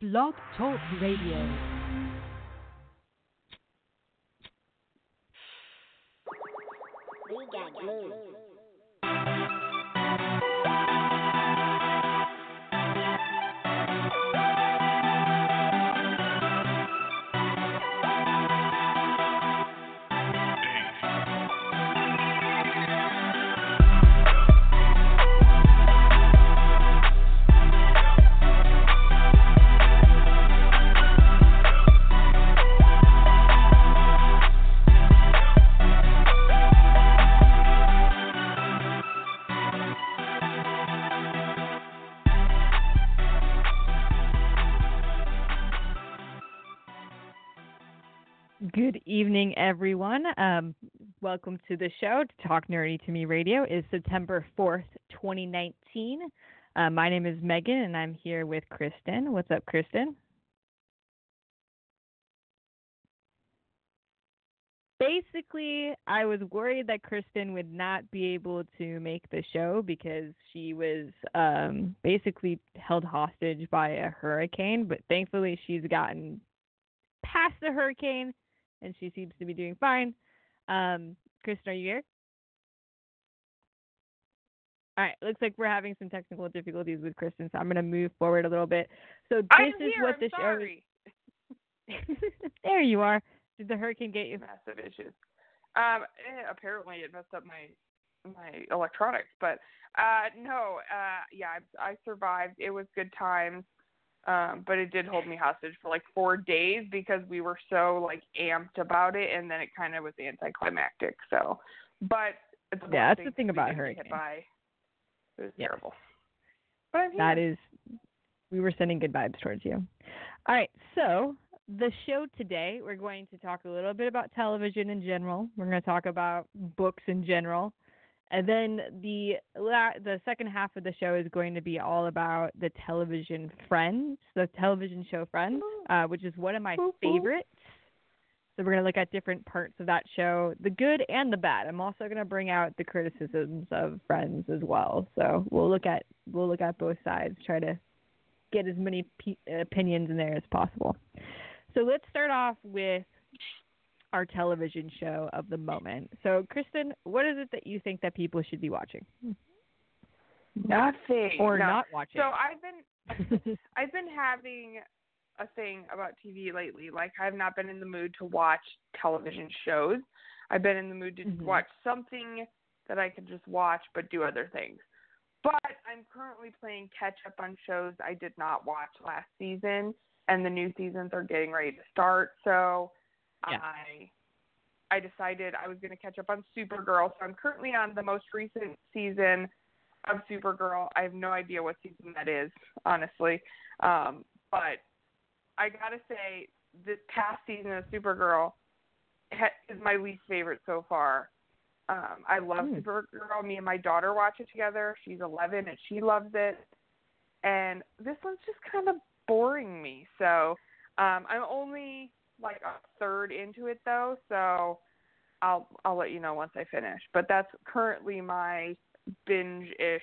Blog Talk Radio. We got. Evening, everyone. Um, welcome to the show. To Talk Nerdy to Me Radio is September 4th, 2019. Uh, my name is Megan, and I'm here with Kristin. What's up, Kristin? Basically, I was worried that Kristin would not be able to make the show because she was um, basically held hostage by a hurricane, but thankfully, she's gotten past the hurricane and she seems to be doing fine. Um, Kristin, are you here? All right, looks like we're having some technical difficulties with Kristin, so I'm going to move forward a little bit. So this I'm is here. what I'm the sorry. show. there you are. Did the hurricane get you? Massive issues. Um, eh, apparently it messed up my my electronics, but uh, no, uh, yeah, I, I survived. It was good times. Um, but it did hold me hostage for like four days because we were so like amped about it, and then it kind of was anticlimactic. So, but it's Yeah, that's the thing about didn't get hurricanes. hit by. It was Yes. terrible. But I'm here. That is, we were sending good vibes towards you. All right, so the show today, we're going to talk a little bit about television in general. We're going to talk about books in general. And then the la- the second half of the show is going to be all about the television Friends, the television show Friends, uh, which is one of my favorites. So we're going to look at different parts of that show, the good and the bad. I'm also going to bring out the criticisms of Friends as well. So we'll look at we'll look at both sides, try to get as many pe- opinions in there as possible. So let's start off with our television show of the moment. So Kristin, what is it that you think that people should be watching Nothing. or No. not watching? So I've been I've been having a thing about TV lately. Like I've not been in the mood to watch television shows. I've been in the mood to Mhm. watch something that I could just watch but do other things. But I'm currently playing catch up on shows I did not watch last season and the new seasons are getting ready to start. So Yeah. I I decided I was going to catch up on Supergirl. So I'm currently on the most recent season of Supergirl. I have no idea what season that is, honestly. Um, but I gotta say, this past season of Supergirl ha- is my least favorite so far. Um, I love Hmm. Supergirl. Me and my daughter watch it together. She's 11 and she loves it. And this one's just kind of boring me. So um, I'm only like a third into it though, so I'll I'll let you know once I finish. But that's currently my binge ish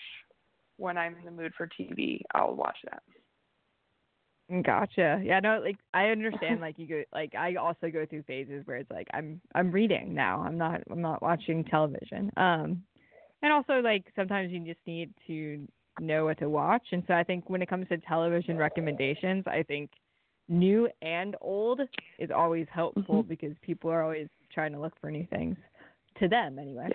when I'm in the mood for TV. I'll watch that. Gotcha. Yeah, no, like I understand. Like you go, like I also go through phases where it's like I'm I'm reading now. I'm not I'm not watching television. Um, and also like sometimes you just need to know what to watch. And so I think when it comes to television recommendations, I think new and old is always helpful because people are always trying to look for new things to them anyway.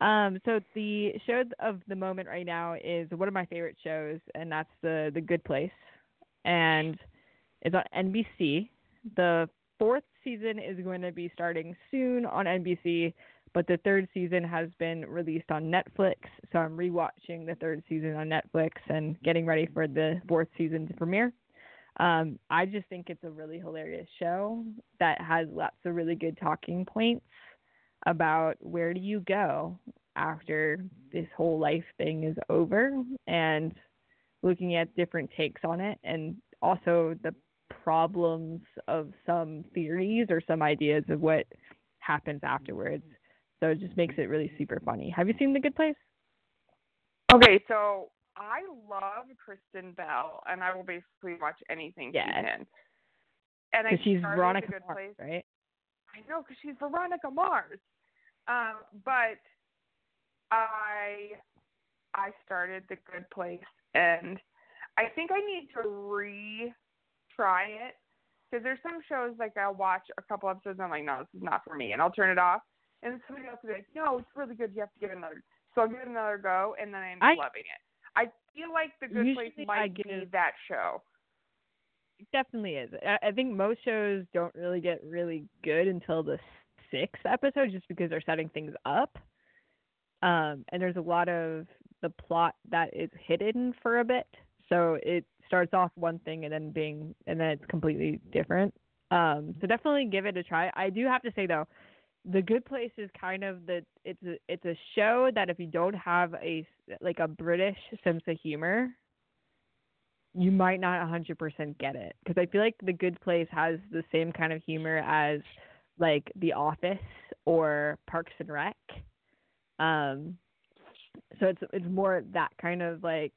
Um, so the show of the moment right now is one of my favorite shows, and that's the the Good Place, and it's on NBC. The fourth season is going to be starting soon on NBC, but the third season has been released on Netflix. So I'm rewatching the third season on Netflix and getting ready for the fourth season to premiere. Um, I just think it's a really hilarious show that has lots of really good talking points about where do you go after this whole life thing is over and looking at different takes on it and also the problems of some theories or some ideas of what happens afterwards. So it just makes it really super funny. Have you seen The Good Place? Okay, so I love Kristen Bell, and I will basically watch anything Yeah. she's in. And I she's started Veronica The Good Mars, Place. right? I know because she's Veronica Mars. Um, but I I started The Good Place, and I think I need to retry it because there's some shows like I'll watch a couple episodes and I'm like, no, this is not for me, and I'll turn it off, and somebody else will be like, no, it's really good. You have to give it another. So I'll give it another go, and then I end up I- loving it. I feel like The Good Place Usually I might be that show. It definitely is. I, I think most shows don't really get really good until the sixth episode, just because they're setting things up. Um, and there's a lot of the plot that is hidden for a bit, so it starts off one thing and then being and then it's completely different. Um, so definitely give it a try. I do have to say though, The Good Place is kind of the it's a it's a show that if you don't have a like a British sense of humor, you might not 100% get it because I feel like The Good Place has the same kind of humor as like The Office or Parks and Rec. Um, so it's it's more that kind of like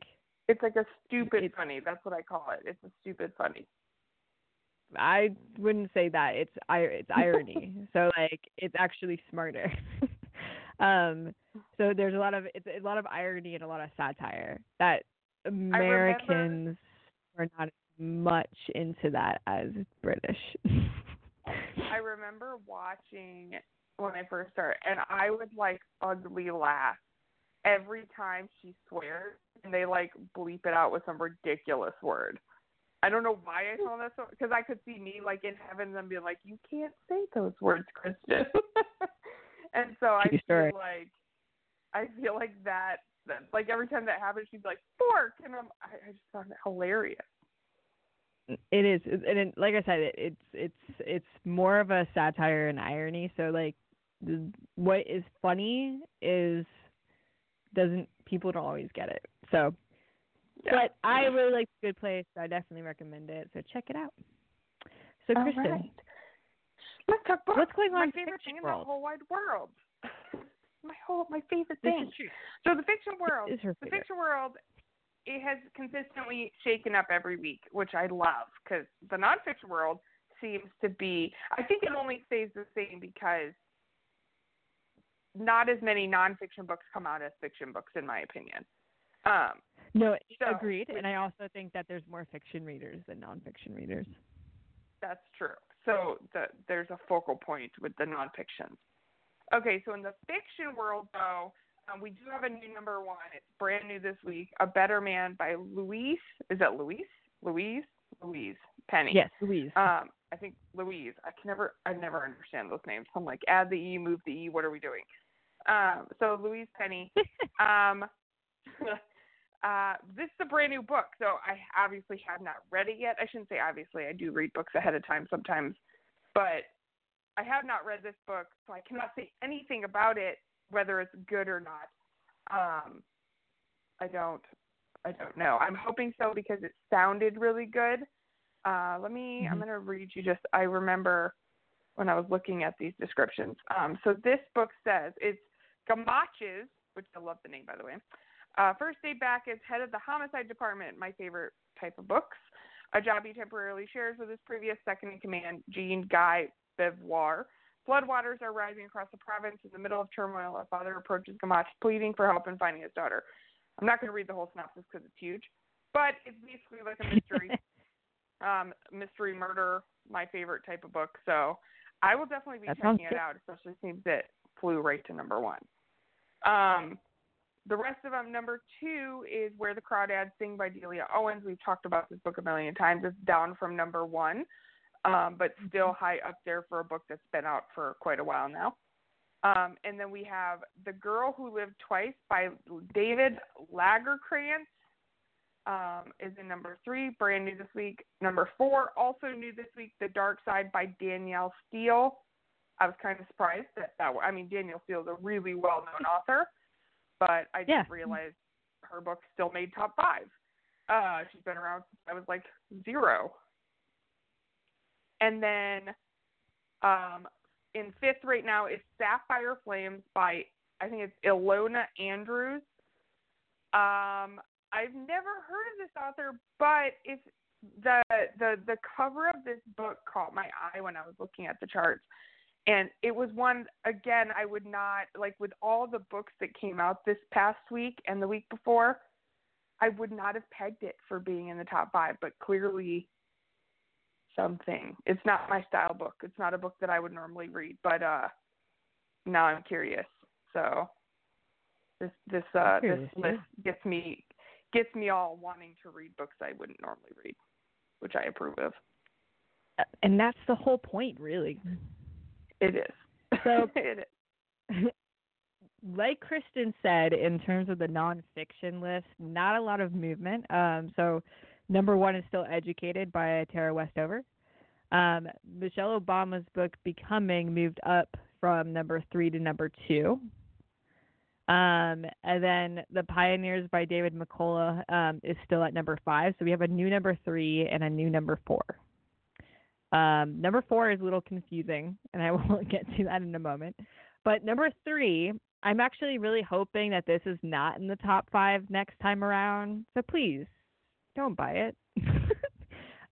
It's like a stupid funny. That's what I call it. It's a stupid funny. I wouldn't say that it's i it's irony. so like it's actually smarter. um, so there's a lot of it's a lot of irony and a lot of satire that Americans are not much into that as British. I remember watching when I first started, and I would like ugly laugh every time she swears, and they like bleep it out with some ridiculous word. I don't know why I found that so because I could see me like in heaven and being like, "You can't say those words, Christian." and so I story. feel like I feel like that, that like every time that happens, she's like fork, and I'm I, I just found it hilarious. It is, and it, like I said, it, it's it's it's more of a satire and irony. So like, what is funny is doesn't people don't always get it. So, Yeah. but I really like The Good Place. So I definitely recommend it. So check it out. So All Kristin, right. Let's talk books. what's going on my in the favorite thing world? in the whole wide world. my whole my favorite thing. So the fiction world, is her the fiction world, it has consistently shaken up every week, which I love because the nonfiction world seems to be. I think it only stays the same because not as many nonfiction books come out as fiction books, in my opinion. Um, No, So, agreed. we- And I also think that there's more fiction readers than nonfiction readers. That's true. So the, there's a focal point with the nonfiction. Okay, so in the fiction world, though, um, we do have a new number one. It's brand new this week. A Better Man by Louise. Is that Louise? Louise? Louise Penny. Yes, Louise. Um, I think Louise. I can never. I never understand those names. I'm like, add the e, move the e. What are we doing? Um, so Louise Penny. um, uh, this is a brand new book, so I obviously have not read it yet. I shouldn't say obviously. I do read books ahead of time sometimes, but I have not read this book, so I cannot say anything about it, whether it's good or not. Um, I don't. I don't know. I'm hoping so because it sounded really good. Uh, let me. I'm Mhm. going to read you just. I remember when I was looking at these descriptions. Um, so this book says it's Gamache's, which I love the name by the way. Uh, first day back as head of the homicide department, my favorite type of books. A job he temporarily shares with his previous second in command, Jean Guy Beauvoir. Floodwaters are rising across the province. In the middle of turmoil, a father approaches Gamache, pleading for help in finding his daughter. I'm not going to read the whole synopsis because it's huge, but it's basically like a mystery, um, mystery murder, my favorite type of book. So I will definitely be That checking it out, especially since it flew right to number one. Um, the rest of them, number two is Where the Crawdads Sing by Delia Owens. We've talked about this book a million times. It's down from number one, um, but still high up there for a book that's been out for quite a while now. Um, and then we have The Girl Who Lived Twice by David Lagercrantz. Um, is in number three, brand new this week. Number four, also new this week, The Dark Side by Danielle Steel. I was kind of surprised that that. I mean, Danielle Steel is a really well-known author, but I Yeah. didn't realize her book still made top five. Uh, she's been around since I was like zero. And then um, in fifth right now is Sapphire Flames by I think it's Ilona Andrews. Um, I've never heard of this author, but if the the the cover of this book caught my eye when I was looking at the charts. And it was one again I would not like with all the books that came out this past week and the week before, I would not have pegged it for being in the top 5, but clearly something. It's not my style book. It's not a book that I would normally read, but uh now I'm curious. So this this uh this list gets me gets me all wanting to read books I wouldn't normally read, which I approve of. And that's the whole point, really. It is. So it is. like Kristin said, in terms of the nonfiction list, not a lot of movement. Um, so number one is still Educated by Tara Westover. Um, Michelle Obama's book Becoming moved up from number three to number two. Um, and then The Pioneers by David McCullough um, is still at number five. So we have a new number three and a new number four. Um, number four is a little confusing, and I will get to that in a moment. But number three, I'm actually really hoping that this is not in the top five next time around. So please don't buy it.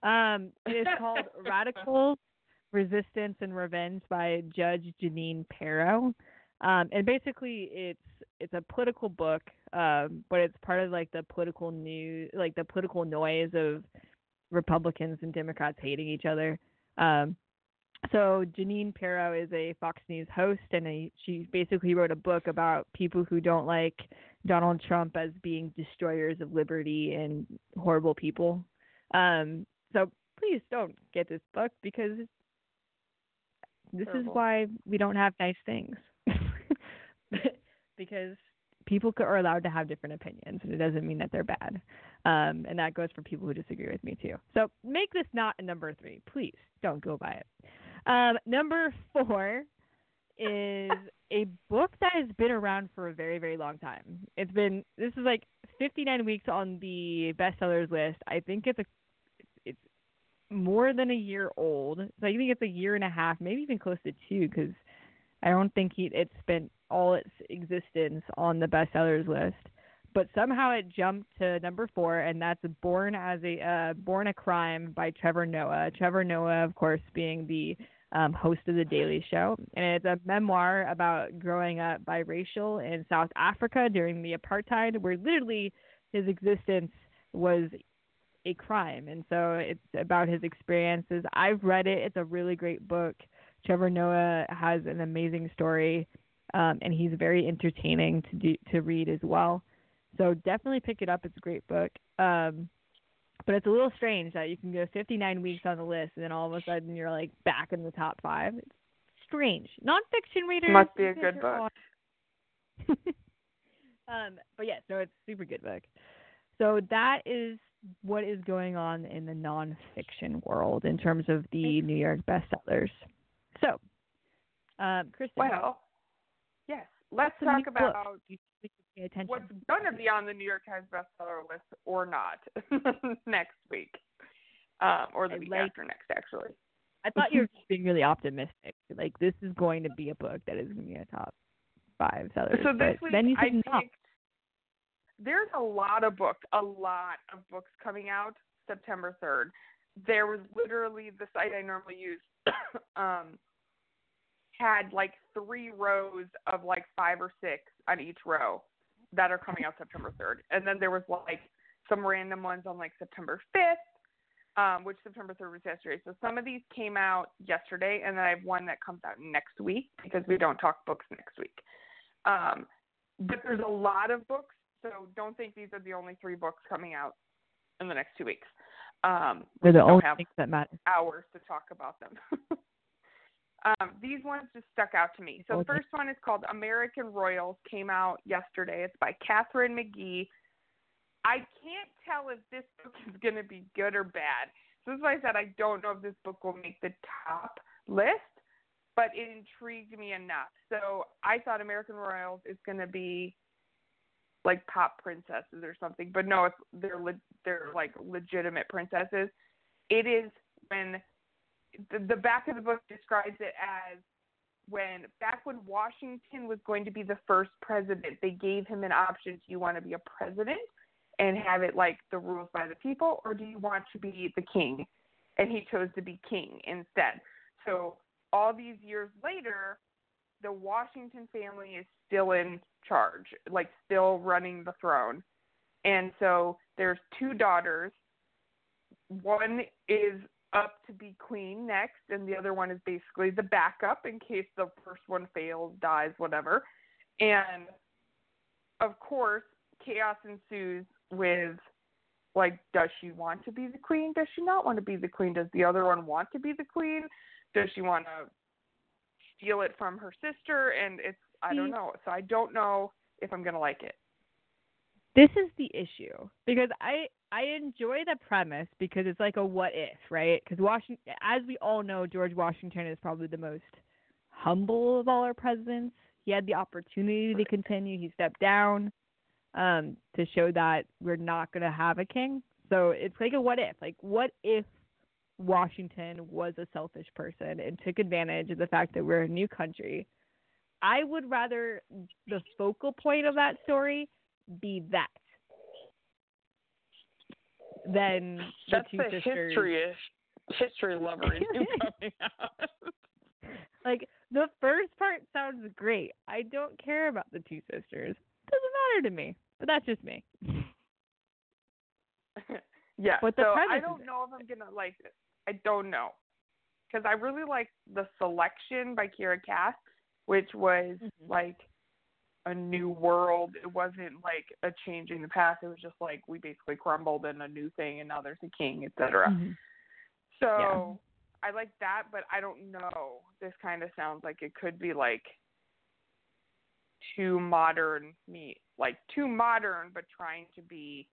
um, it is called Radical Resistance and Revenge by Judge Jeanine Pirro. Um, and basically, it's it's a political book, um, but it's part of like the political news, like the political noise of Republicans and Democrats hating each other. Um, so Jeanine Pirro is a Fox News host, and a, she basically wrote a book about people who don't like Donald Trump as being destroyers of liberty and horrible people. Um, so please don't get this book because this is why we don't have nice things. because people are allowed to have different opinions, and it doesn't mean that they're bad. Um, and that goes for people who disagree with me too. So make this not a number three, please. Don't go by it. Um, number four is a book that has been around for a very, very long time. It's been this is like 59 weeks on the bestsellers list. I think it's a it's more than a year old. So I think it's a year and a half, maybe even close to two, because I don't think he, it spent all its existence on the bestsellers list. But somehow it jumped to number four, and that's "Born as a uh, Born a Crime" by Trevor Noah. Trevor Noah, of course, being the um, host of the Daily Show, and it's a memoir about growing up biracial in South Africa during the apartheid, where literally his existence was a crime, and so it's about his experiences. I've read it; it's a really great book. Trevor Noah has an amazing story, um, and he's very entertaining to do to read as well. So definitely pick it up. It's a great book. Um, but it's a little strange that you can go 59 weeks on the list and then all of a sudden you're like back in the top five. It's strange. Nonfiction readers Must be a good book. um, but yeah, so it's a super good book. So that is what is going on in the nonfiction world in terms of the New York bestsellers. So, um, Kristin, Well, yes. Let's talk about you should pay attention. what's going to be on the New York Times bestseller list or not next week, um, or the I week like- after next, actually. I thought you were just being really optimistic. Like this is going to be a book that is going to be a top five seller. So this week, then you I said picked. There's a lot of books, a lot of books coming out September 3rd. There was literally the site I normally use um, had like three rows of like five or six on each row that are coming out September 3rd, and then there was like some random ones on like September 5th. Um, which September 3rd was yesterday. So some of these came out yesterday, and then I have one that comes out next week because we don't talk books next week. Um, but there's a lot of books, so don't think these are the only three books coming out in the next two weeks. Um, They're the only have things that matter. hours to talk about them. um, these ones just stuck out to me. So the Okay. first one is called American Royals, came out yesterday. It's by Katharine McGee. I can't tell if this book is going to be good or bad. So this is why I said I don't know if this book will make the top list, but it intrigued me enough. So I thought American Royals is going to be like pop princesses or something, but no, it's they're le- they're like legitimate princesses. It is when the, the back of the book describes it as when back when Washington was going to be the first president, they gave him an option: do you want to be a president and have it like the rules by the people, or do you want to be the king? And he chose to be king instead. So all these years later, the Washington family is still in charge, like still running the throne. And so there's two daughters. One is up to be queen next, and the other one is basically the backup in case the first one fails, dies, whatever. And of course, chaos ensues with like, does she want to be the queen? Does she not want to be the queen? Does the other one want to be the queen? Does she want to steal it from her sister? And it's I don't know. So I don't know if I'm gonna like it. This is the issue because I I enjoy the premise because it's like a what if, right? Because Washington, as we all know, George Washington is probably the most humble of all our presidents. He had the opportunity to continue. He stepped down um, to show that we're not going to have a king. So it's like a what if. Like, what if Washington was a selfish person and took advantage of the fact that we're a new country? I would rather the focal point of that story be that than the two the sisters. history history lover coming out. Like the first part sounds great. I don't care about the two sisters. Doesn't matter to me. But that's just me. yeah. But the so I don't know if I'm gonna like it. I don't know because I really liked the selection by Kiera Cass, which was Mhm. like a new world. It wasn't like a change in the past. It was just like we basically crumbled in a new thing, and now there's a king, etc. Mhm. So I like that, but I don't know. This kind of sounds like it could be like too modern me like too modern but trying to be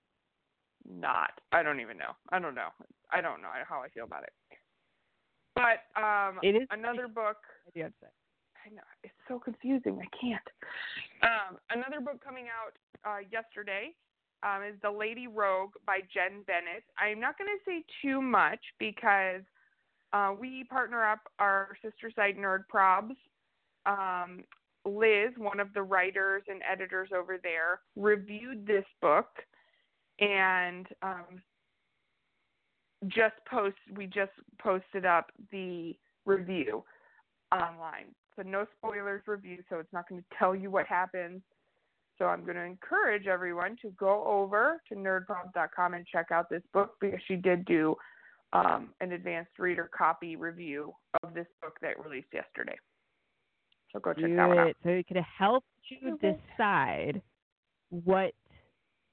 not. I don't even know. I don't know. I don't know how I feel about it. But um It is another book It's so confusing. I can't. Um, another book coming out uh, yesterday um, is The Lady Rogue by Jenn Bennett. I'm not going to say too much because uh, we partner up our sister site Nerd Probs. Um, Liz, one of the writers and editors over there, reviewed this book and um, just post. We just posted up the review online. So no spoilers review, so it's not going to tell you what happens. So I'm going to encourage everyone to go over to nerdprobs.com and check out this book because she did do um, an advanced reader copy review of this book that released yesterday. So go check do that one out. it so it could help you Okay. decide what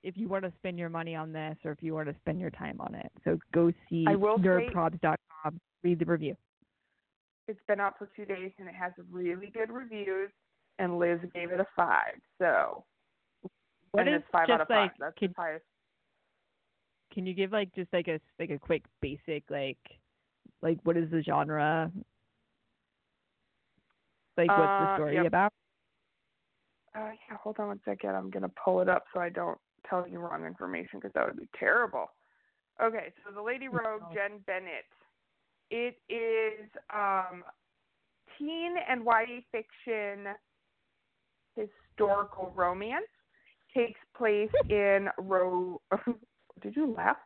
if you want to spend your money on this or if you want to spend your time on it. So go see nerdprobs.com, read the review. It's been out for two days and it has really good reviews. And Liz gave it a five. So What and is it's five just out of five. That's can, the highest. can you give like just like a like a quick basic like like what is the genre? Like what's the Uh, story yep. about? Uh, yeah, hold on one second. I'm gonna pull it up so I don't tell you wrong information because that would be terrible. Okay, so the Lady Rogue, Oh. Jenn Bennett. It is um, teen and YA fiction historical romance. Takes place in Ro. Did you laugh?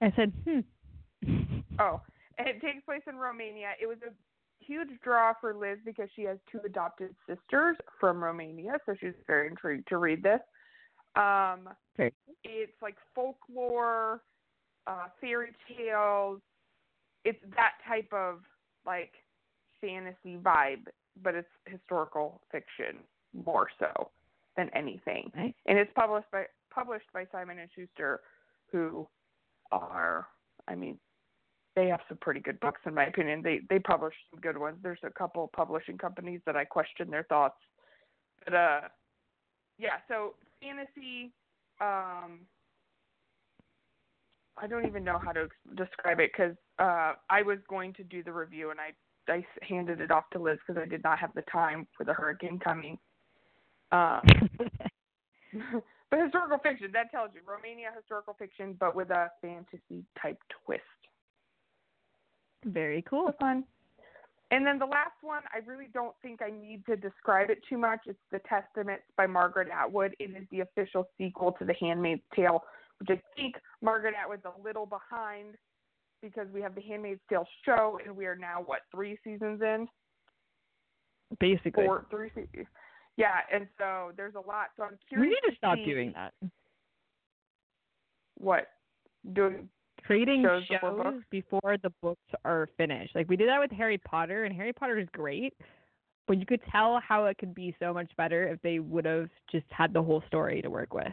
I said, hmm. Oh, and it takes place in Romania. It was a huge draw for Liz because she has two adopted sisters from Romania, so she's very intrigued to read this. Um, Very it's like folklore, uh, fairy tales. It's that type of like fantasy vibe, but it's historical fiction more so than anything Nice. and it's published by published by Simon and Schuster, who are, I mean, they have some pretty good books in my opinion. They they publish some good ones. There's a couple publishing companies that I question their thoughts, but uh, yeah. So fantasy, um, I don't even know how to describe it because uh, I was going to do the review and I I handed it off to Liz because I did not have the time for the hurricane coming. Um, but historical fiction, that tells you Romania historical fiction, but with a fantasy type twist. Very cool. Fun. And then the last one, I really don't think I need to describe it too much. It's The Testaments by Margaret Atwood. It is the official sequel to The Handmaid's Tale, which I think Margaret Atwood's a little behind because we have The Handmaid's Tale show, and we are now what three seasons in? Basically, Four, three seasons. Yeah, and so there's a lot. So I'm curious. we need to stop see doing that. What doing? Creating Shows shows, before the books are finished. Like we did that with Harry Potter, and Harry Potter is great, but you could tell how it could be so much better if they would have just had the whole story to work with.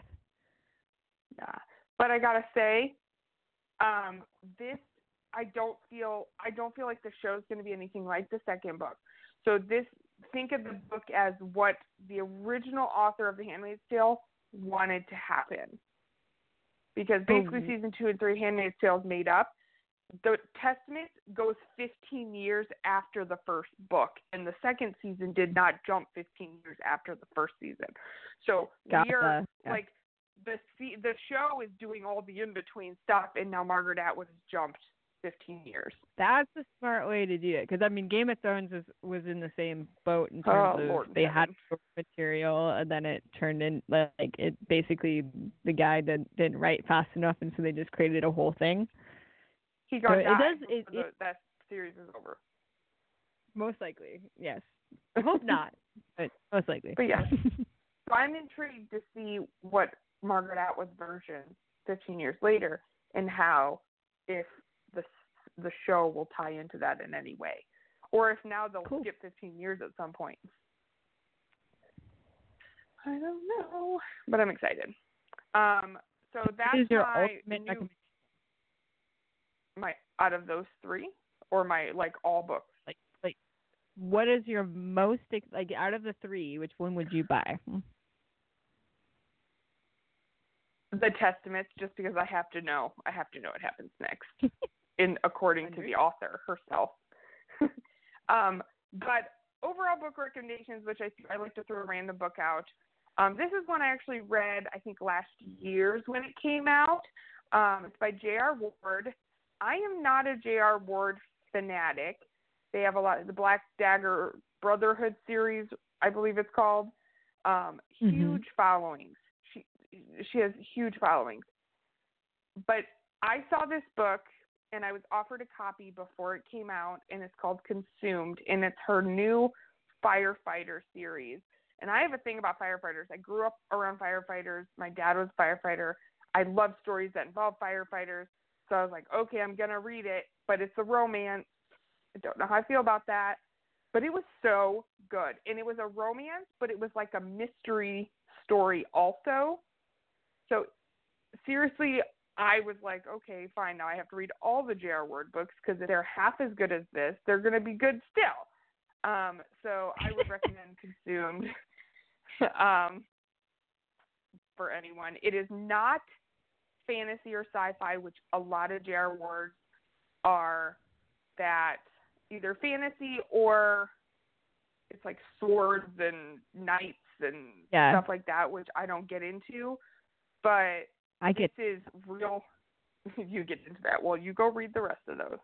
Yeah, but I gotta say, um, this I don't feel I don't feel like the show's going to be anything like the second book. So this think of the book as what the original author of The Handmaid's Tale wanted to happen. Because basically Mhm. season two and three Handmaid's Tale is made up. The Testament goes 15 years after the first book, and the second season did not jump 15 years after the first season. So we are. Yeah. like the the show is doing all the in between stuff, and now Margaret Atwood has jumped 15 years. That's a smart way to do it because I mean Game of Thrones was was in the same boat in terms Oh, of Lord they had heaven. material and then it turned in like it basically the guy that didn't write fast enough and so they just created a whole thing. He got So it does- it- the, it- that series is over. Most likely, yes. I hope not, but most likely. But yes. So I'm intrigued to see what Margaret Atwood's version 15 years later and how if the the show will tie into that in any way, or if now they'll Cool. skip 15 years at some point. I don't know, but I'm excited. Um, so that's What is your my new, my out of those three, or my like all books. Like, like, what is your most like out of the three? Which one would you buy? The testaments just because I have to know. I have to know what happens next, in according to the author herself. um, but overall book recommendations, which I I like to throw a random book out. Um, this is one I actually read I think last year's when it came out. Um, it's by J.R. Ward. I am not a J.R. Ward fanatic. They have a lot the Black Dagger Brotherhood series, I believe it's called. Um, Mhm. huge followings. She she has huge followings. But I saw this book and I was offered a copy before it came out and it's called Consumed and it's her new firefighter series. And I have a thing about firefighters. I grew up around firefighters. My dad was a firefighter. I love stories that involve firefighters. So I was like, okay, I'm going to read it, but it's a romance. I don't know how I feel about that. But it was so good. And it was a romance, but it was like a mystery story also. So seriously, I was like, okay, fine. Now I have to read all the J.R. Ward books because if they're half as good as this, they're going to be good still. Um, so I would recommend Consumed um, for anyone. It is not fantasy or sci-fi, which a lot of J.R. Ward's are. That either fantasy or it's like swords and knights and Yeah. stuff like that, which I don't get into. But I get this is real. you get into that. Well, you go read the rest of those.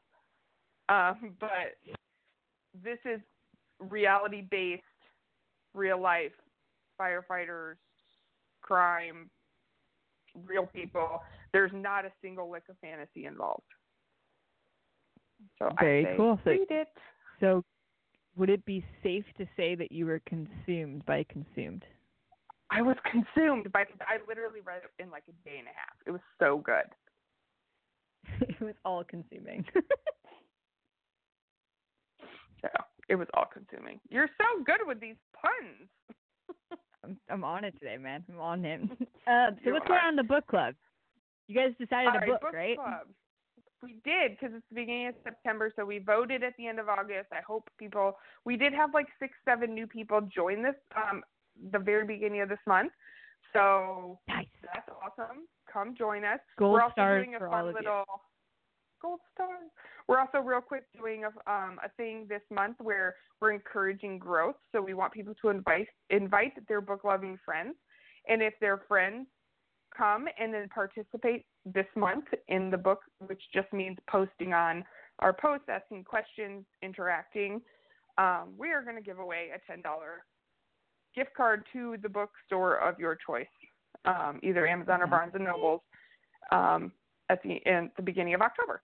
Um, but this is reality based, real life firefighters, crime, real people. There's not a single lick of fantasy involved. So Very say cool. So- read it. so. Would it be safe to say that you were consumed by consumed? I was consumed by. I literally read it in like a day and a half. It was so good. it was all consuming. So it was all consuming. You're so good with these puns. I'm, I'm on it today, man. I'm on him. Uh, so what's going on in the book club? You guys decided All a right, book, book right? club. We did because it's the beginning of September, so we voted at the end of August. I hope people. We did have like six, seven new people join this um the very beginning of this month. So Nice. that's awesome. Come join us. Gold We're also stars doing a for fun all of you. little gold stars. We're also real quick doing a um a thing this month where we're encouraging growth. So we want people to invite invite their book loving friends, and if their friends come and then participate this month in the book, which just means posting on our posts, asking questions, interacting, um, we are going to give away a $10 gift card to the bookstore of your choice, um, either Amazon or Barnes and Nobles, um, at the in the beginning of October.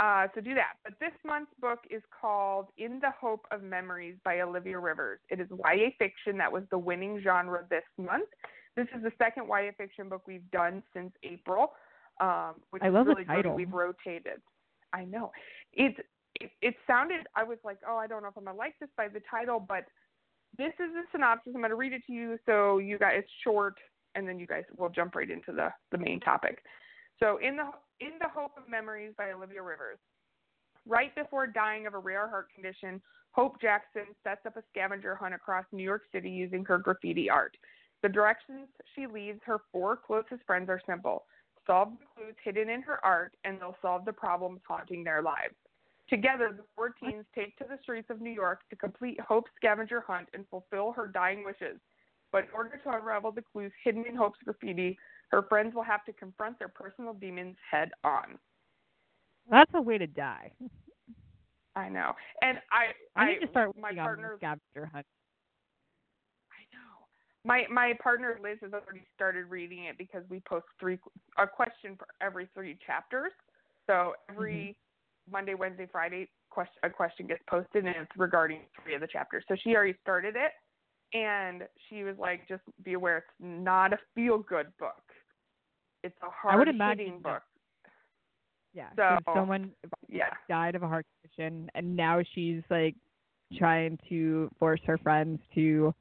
Uh, so do that. But this month's book is called In the Hope of Memories by Olivia Rivers. It is YA fiction that was the winning genre this month. This is the second YA fiction book we've done since April, um, which I is love the really good. title. We've rotated. I know. It, it sounded I was like, oh, I don't know if I'm gonna like this by the title, but this is the synopsis. I'm gonna read it to you so you guys it's short and then you guys will jump right into the, the main topic. So in the in the Hope of Memories by Olivia Rivers. Right before dying of a rare heart condition, Hope Jackson sets up a scavenger hunt across New York City using her graffiti art. The directions she leaves her four closest friends are simple solve the clues hidden in her art, and they'll solve the problems haunting their lives. Together, the four teens take to the streets of New York to complete Hope's scavenger hunt and fulfill her dying wishes. But in order to unravel the clues hidden in Hope's graffiti, her friends will have to confront their personal demons head on. That's a way to die. I know. And I I need to start my partner scavenger hunt. I know. My my partner Liz has already started reading it because we post three a question for every three chapters. So every mm-hmm. Monday, Wednesday, Friday, question a question gets posted and it's regarding three of the chapters. So she already started it, and she was like, "Just be aware, it's not a feel good book. It's a hard hitting book." Yeah. So- so someone Yeah. died of a heart condition, and now she's like trying to force her friends to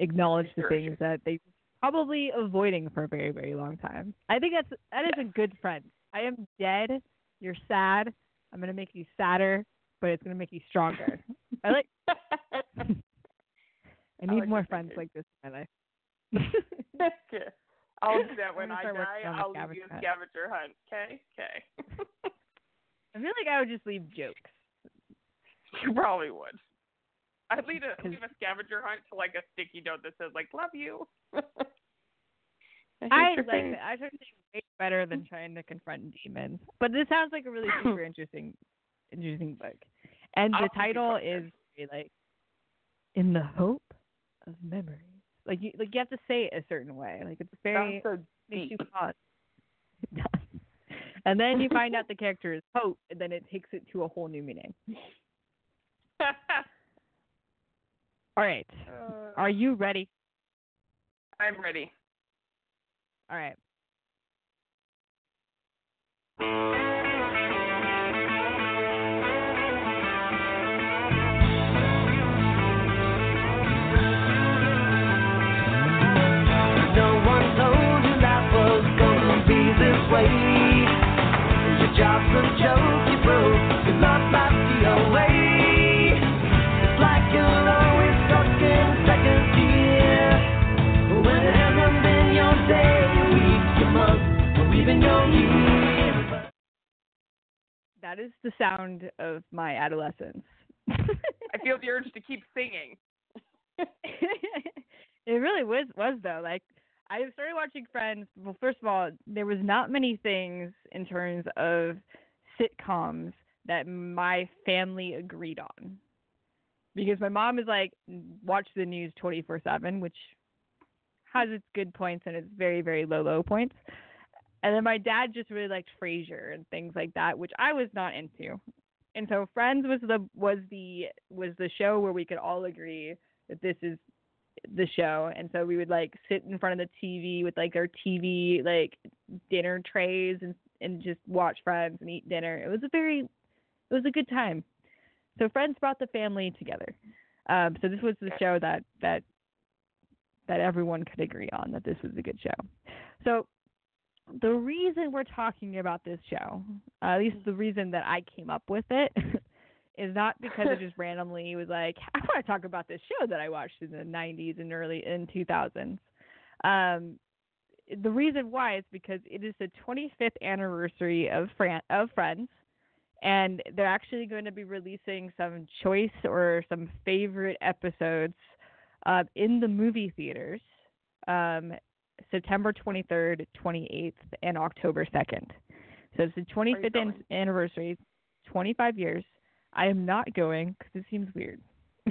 acknowledge the Research. things that they probably avoiding for a very very long time. I think that's that is a good friend. I am dead. You're sad. I'm gonna make you sadder, but it's gonna make you stronger. I like. I need like more friends like this in my life. Okay. I'll do that when I die. working on the I'll leave you a scavenger hunt. Okay. Okay. I feel like I would just leave jokes. You probably would. I'd leave a, leave a scavenger hunt to like a sticky note that says like "Love you." I like that. I think way better than trying to confront demons. But this sounds like a really super interesting, interesting book. And the title is like "In the Hope of Memories." Like you, like you have to say it a certain way. Like it's very so makes you pause. It does. And then you find out the character is Hope, and then it takes it to a whole new meaning. All right, Uh, are you ready? I'm ready. All right. No one told you life was gonna be this way. Your job's a joke That is the sound of my adolescence. I feel the urge to keep singing. it really was was though. Like I started watching Friends. Well, first of all, there was not many things in terms of sitcoms that my family agreed on. Because my mom is like watch the news 24/7, which has its good points and its very very low low points. And then my dad just really liked Frasier and things like that, which I was not into. And so Friends was the was the was the show where we could all agree that this is the show. And so we would like sit in front of the TV with like our TV like dinner trays and and just watch Friends and eat dinner. It was a very it was a good time. So Friends brought the family together. Um, so this was the show that that that everyone could agree on that this was a good show. So the reason we're talking about this show, uh, at least the reason that I came up with it, is not because I just randomly was like, I want to talk about this show that I watched in the 90s and early in 2000s. Um, the reason why is because it is the 25th anniversary of Fran- of Friends, and they're actually going to be releasing some choice or some favorite episodes uh, in the movie theaters. Um, September 23rd, 28th, and October 2nd. So it's the 25th anniversary, 25 years. I am not going because it seems weird.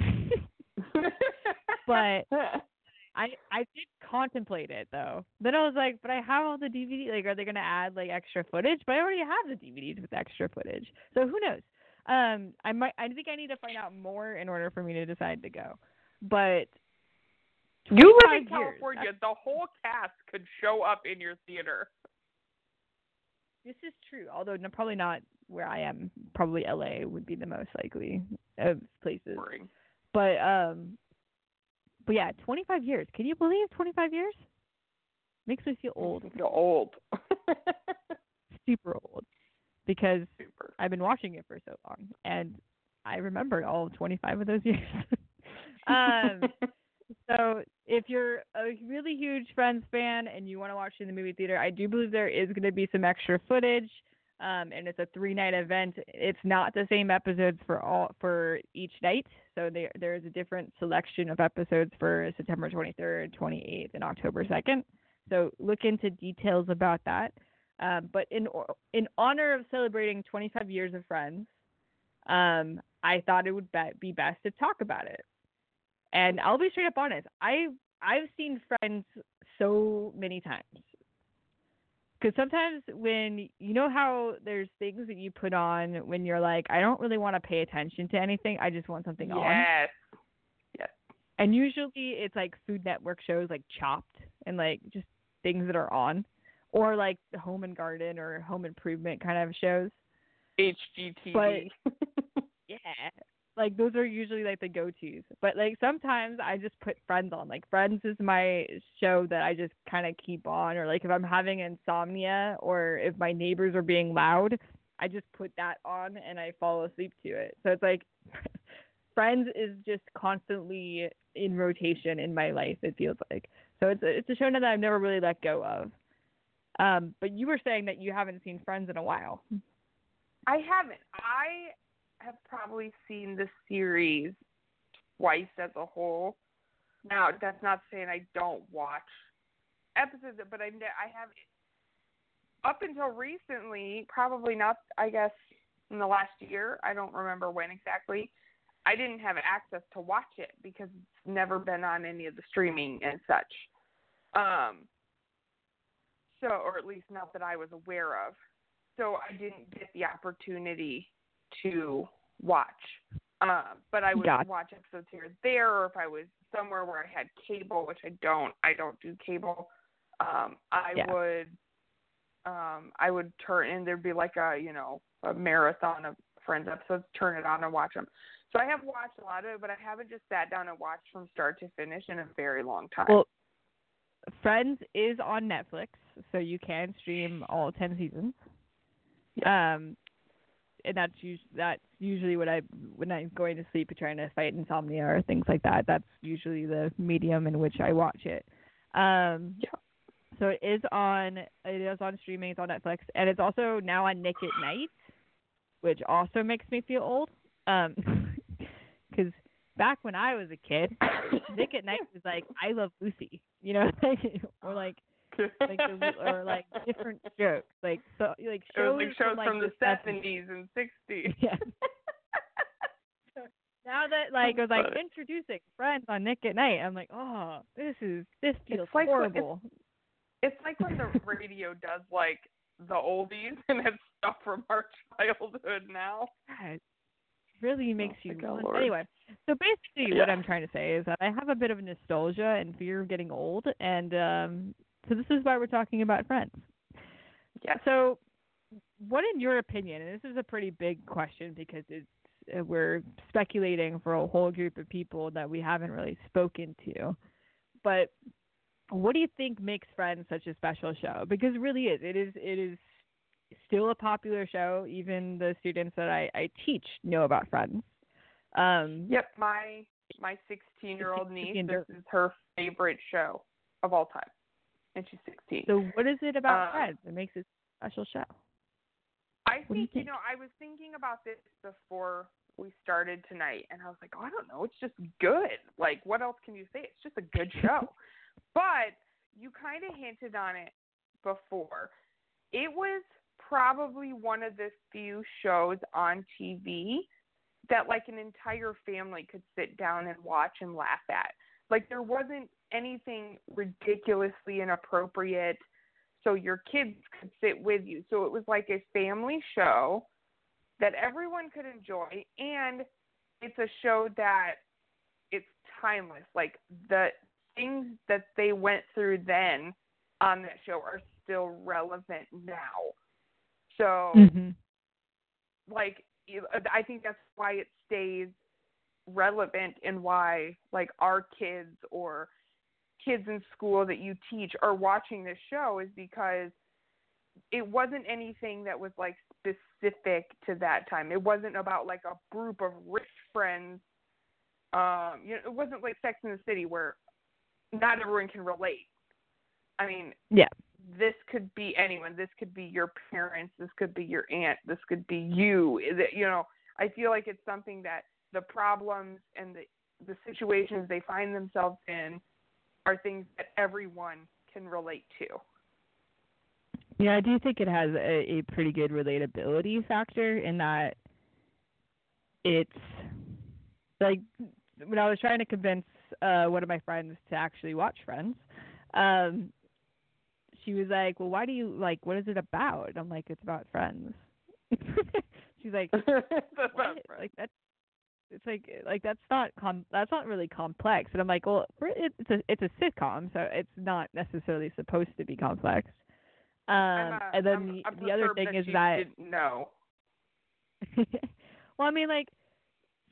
But I I did contemplate it though. Then I was like, but I have all the DVD. Like, are they gonna add like extra footage? But I already have the DVDs with extra footage. So who knows? Um, I might. I think I need to find out more in order for me to decide to go. But you live 25 in years, California. The whole cast could show up in your theater. This is true, although no, probably not where I am. Probably LA would be the most likely of places. Boring. But um, but yeah, 25 years. Can you believe 25 years? Makes me feel old, I feel old. super old, because Super. I've been watching it for so long, and I remember all 25 of those years. um, so if you're a really huge Friends fan and you want to watch it in the movie theater, I do believe there is going to be some extra footage. Um, and it's a three night event. It's not the same episodes for all for each night. So there there is a different selection of episodes for September 23rd, 28th, and October 2nd. So look into details about that. Um, but in in honor of celebrating 25 years of Friends, um, I thought it would be, be best to talk about it. And I'll be straight up honest. I I've seen Friends so many times. Because sometimes when you know how there's things that you put on when you're like, I don't really want to pay attention to anything. I just want something on. Yes. Yes. And usually it's like Food Network shows like Chopped and like just things that are on, or like the Home and Garden or Home Improvement kind of shows. HGTV. Yeah. Like those are usually like the go tos. But like sometimes I just put Friends on. Like Friends is my show that I just kind of keep on. Or like if I'm having insomnia or if my neighbors are being loud, I just put that on and I fall asleep to it. So it's like Friends is just constantly in rotation in my life. It feels like. So it's a, it's a show now that I've never really let go of. Um, but you were saying that you haven't seen Friends in a while. I haven't. I have probably seen the series twice as a whole. Now, that's not saying I don't watch episodes, but I I have up until recently, probably not. I guess in the last year, I don't remember when exactly. I didn't have access to watch it because it's never been on any of the streaming and such. Um. So, or at least not that I was aware of so I didn't get the opportunity to watch. Um, but I would watch episodes here and there, or if I was somewhere where I had cable, which I don't. I don't do cable. Um, I Yeah. would, um, I would turn and there'd be like a you know a marathon of Friends episodes. Turn it on and watch them. So I have watched a lot of it, but I haven't just sat down and watched from start to finish in a very long time. Well, Friends is on Netflix, so you can stream all ten seasons. Um, and that's us- that's usually what I when I'm going to sleep trying to fight insomnia or things like that. That's usually the medium in which I watch it. Um, Yeah. So it is on it is on streaming. It's on Netflix, and it's also now on Nick at Nite, which also makes me feel old. Um, because back when I was a kid, Nick at Nite was like I Love Lucy, you know, or like like the, or like different jokes, like so like shows, like shows from, from, like, the 70s. and sixties. Yeah. now that like it was like introducing Friends on Nick at Nite, I'm like, oh, this is this feels like what- it's- horrible. It's like when the radio does like the oldies and it's stuff from our childhood now. God, it really makes you. my God. Anyway, so basically, what I'm trying to say is that I have a bit of nostalgia and fear of getting old, and um, so this is why we're talking about Friends. Yes. So, what, in your opinion, and this is a pretty big question because it's uh, we're speculating for a whole group of people that we haven't really spoken to, but what do you think makes Friends such a special show? Because it really is. It is. It is still a popular show. Even the students that I, I teach know about Friends. Um, Yep, my my sixteen year old niece, this is her favorite show of all time. And she's sixteen. So, what is it about Um, that makes it a special show? I do you think you know, I was thinking about this before we started tonight and I was like, Oh, I don't know, it's just good. Like what else can you say? It's just a good show. but you kinda hinted on it before. It was probably one of the few shows on TV that like an entire family could sit down and watch and laugh at. Like there wasn't anything ridiculously inappropriate so your kids could sit with you. So it was like a family show that everyone could enjoy and it's a show that it's timeless. Like the things that they went through then on that show are still relevant now. So Mhm. like I think that's why it stays relevant and why like our kids or kids in school that you teach are watching this show is because it wasn't anything that was like specific to that time. It wasn't about like a group of rich friends. Um, you know, it wasn't like Sex in the City where not everyone can relate. I mean, Yeah. this could be anyone. This could be your parents. This could be your aunt. This could be you. It, you know, I feel like it's something that the problems and the the situations they find themselves in are things that everyone can relate to. Yeah, I do think it has a, a pretty good relatability factor in that it's like when I was trying to convince uh one of my friends to actually watch Friends, um she was like, "Well, why do you like what is it about?" And I'm like, "It's about friends." She's like, That's what? about Like that's it's like like that's not com that's not really complex. And I'm like, well, it's a it's a sitcom, so it's not necessarily supposed to be complex. Um, a- and then I'm- the I'm the other thing that is that didn't well, I mean, like,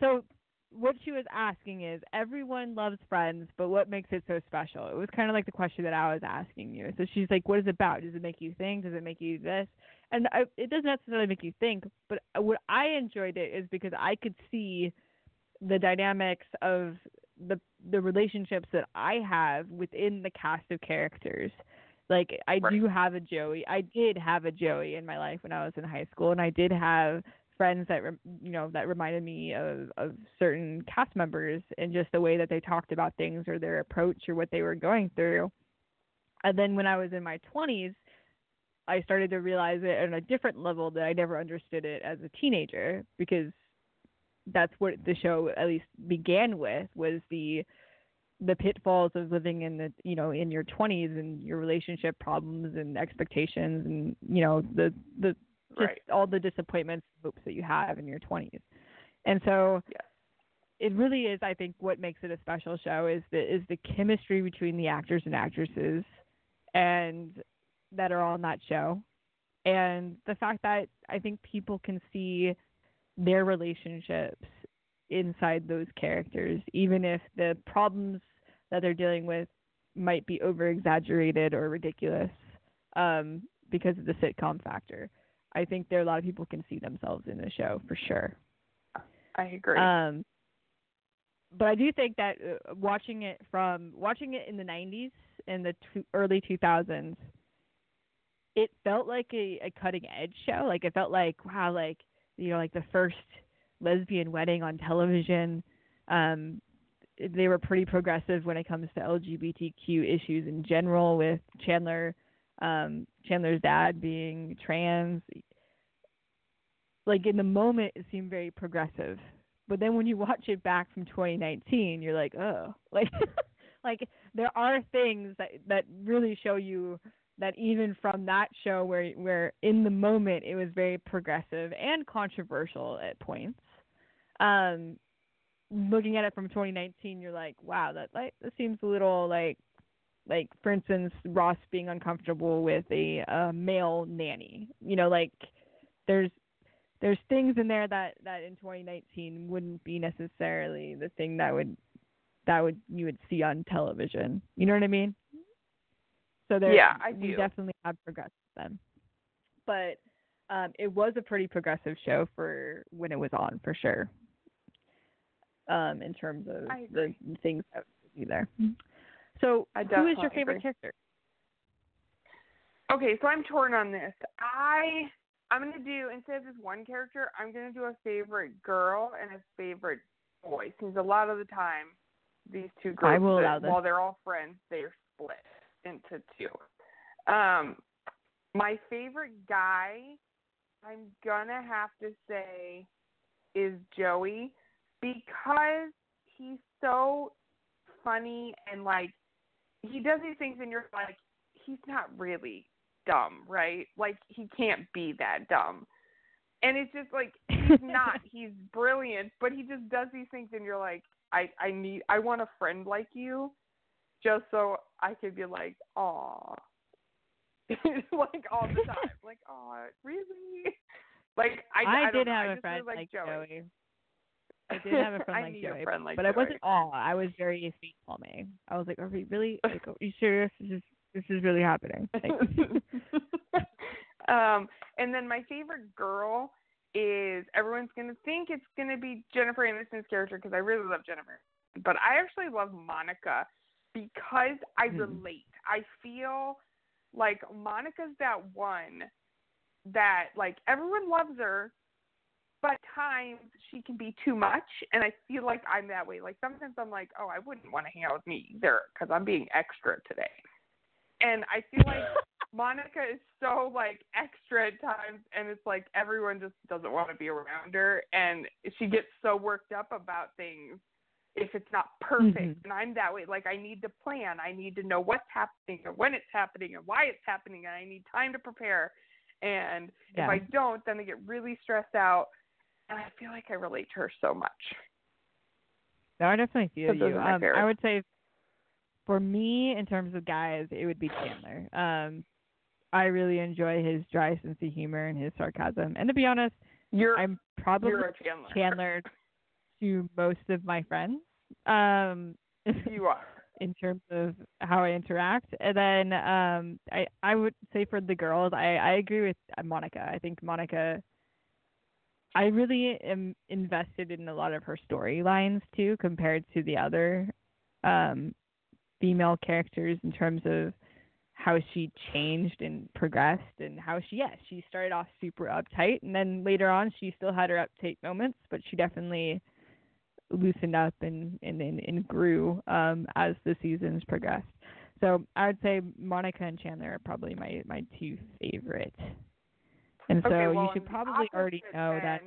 so what she was asking is everyone loves Friends, but what makes it so special? It was kind of like the question that I was asking you. So she's like, what is it about? Does it make you think? Does it make you this? And I, it doesn't necessarily make you think, but what I enjoyed it is because I could see the dynamics of the the relationships that I have within the cast of characters. Like I Right. do have a Joey. I did have a Joey in my life when I was in high school, and I did have friends that you know that reminded me of of certain cast members and just the way that they talked about things or their approach or what they were going through. And then when I was in my 20s, I started to realize it on a different level that I never understood it as a teenager because that's what the show at least began with was the the pitfalls of living in the you know in your 20s and your relationship problems and expectations and you know the the just Right. all the disappointments hopes that you have in your 20s and so Yes. it really is i think what makes it a special show is the is the chemistry between the actors and actresses and that are on that show and the fact that i think people can see their relationships inside those characters even if the problems that they're dealing with might be over exaggerated or ridiculous um, because of the sitcom factor i think there are a lot of people can see themselves in the show for sure I agree. um, but I do think that uh, watching it from watching it in the 90s and the two, early 2000s, it felt like a, a cutting edge show. Like it felt like wow, like you know, like the first lesbian wedding on television. Um, they were pretty progressive when it comes to LGBTQ issues in general, with Chandler, um, Chandler's dad being trans like in the moment it seemed very progressive but then when you watch it back from 2019 you're like oh like like there are things that that really show you that even from that show where where in the moment it was very progressive and controversial at points um looking at it from 2019 you're like wow that like that seems a little like like for instance Ross being uncomfortable with a uh, male nanny you know like there's there's things in there that that in 2019 wouldn't be necessarily the thing that would that would you would see on television. You know what I mean? So there, Yeah, I do. definitely have progressed then. But um, it was a pretty progressive show for when it was on, for sure. Um, in terms of the things that would be there. So, I who is your favorite agree. character? Okay, so I'm torn on this. I I'm gonna do instead of just one character, I'm gonna do a favorite girl and a favorite boy. Since a lot of the time, these two groups, I will allow this. while they're all friends, they're split into two. Um, my favorite guy, I'm gonna have to say is Joey because he's so funny and like he does these things and you're like he's not really dumb, right? Like he can't be that dumb. And it's just like he's not. he's brilliant, but he just does these things and you're like I I need I want a friend like you just so I could be like, "Aw." like all the time. like, "Aw, really?" Like I I, I, did know. have I a friend really like Joey. Joey. I did have a friend like Joey, friend like but I wasn't all. I was very faithful me. I was like, "Are we really? Like, are you serious? This is this is really happening." Um, and then my favorite girl is everyone's gonna think it's gonna be Jennifer Aniston's character because I really love Jennifer, but I actually love Monica because I Hmm. relate. I feel like Monica's that one that like everyone loves her, but times she can be too much, and I feel like I'm that way. Like sometimes I'm like, oh, I wouldn't want to hang out with me either because I'm being extra today, and I feel like Monica is so like extra at times, and it's like everyone just doesn't want to be around her, and she gets so worked up about things if it's not perfect. Mhm. And I'm that way. Like I need to plan. I need to know what's happening and when it's happening and why it's happening, and I need time to prepare. And Yeah. if I don't, then I get really stressed out, and I feel like I relate to her so much. no, I definitely feel So you. Um. I would say, for me, in terms of guys, it would be Chandler. Um, I really enjoy his dry sense of humor and his sarcasm. And to be honest, You're I'm probably you're Chandler. Chandler to most of my friends. Um, You are. in terms of how I interact. And then um I I would say for the girls, I I agree with uh, Monica. I think Monica I really am invested in a lot of her storylines too compared to the other um female characters in terms of how she changed and progressed and how she yes, she started off super uptight and then later on she still had her uptight moments, but she definitely loosened up and and, and, and grew um, as the seasons progressed. So I would say Monica and Chandler are probably my my two favorite. And so okay, well, you should probably already know that.